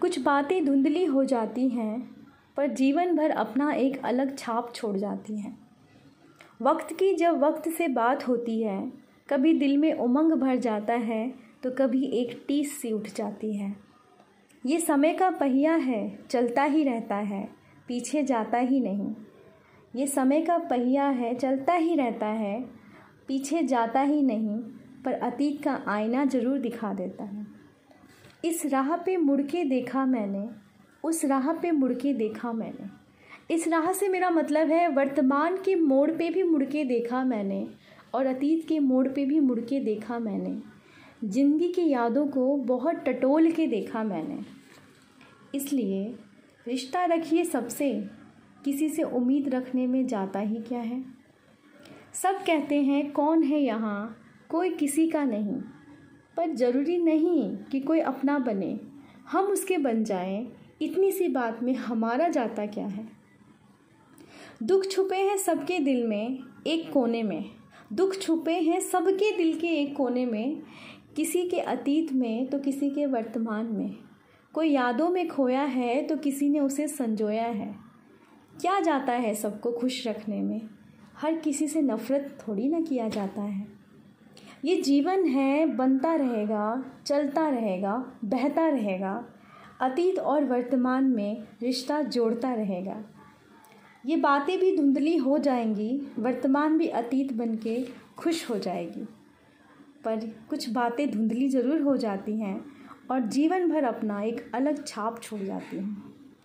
कुछ बातें धुंधली हो जाती हैं, पर जीवन भर अपना एक अलग छाप छोड़ जाती हैं। वक्त की जब वक्त से बात होती है, कभी दिल में उमंग भर जाता है तो कभी एक टीस सी उठ जाती है। ये समय का पहिया है, चलता ही रहता है, पीछे जाता ही नहीं। ये समय का पहिया है, चलता ही रहता है, पीछे जाता ही नहीं, पर अतीत का आईना ज़रूर दिखा देता है। इस राह पे मुड़ के देखा मैंने, उस राह पे मुड़ के देखा मैंने। इस राह से मेरा मतलब है, वर्तमान के मोड़ पे भी मुड़ के देखा मैंने और अतीत के मोड़ पे भी मुड़ के देखा मैंने। ज़िंदगी की यादों को बहुत टटोल के देखा मैंने। इसलिए रिश्ता रखिए सबसे, किसी से उम्मीद रखने में जाता ही क्या है? सब कहते हैं, कौन है यहाँ? कोई किसी का नहीं। पर ज़रूरी नहीं कि कोई अपना बने। हम उसके बन जाएँ, इतनी सी बात में हमारा जाता क्या है? दुख छुपे हैं सबके दिल में एक कोने में। दुख छुपे हैं सबके दिल के एक कोने में। किसी के अतीत में तो किसी के वर्तमान में। कोई यादों में खोया है तो किसी ने उसे संजोया है। क्या जाता है सबको खुश रखने में? हर किसी से नफ़रत थोड़ी ना किया जाता है। ये जीवन है, बनता रहेगा, चलता रहेगा, बहता रहेगा। अतीत और वर्तमान में रिश्ता जोड़ता रहेगा। ये बातें भी धुंधली हो जाएँगी, वर्तमान भी अतीत बन के खुश हो जाएगी। पर कुछ बातें धुंधली ज़रूर हो जाती हैं और जीवन भर अपना एक अलग छाप छोड़ जाती हैं।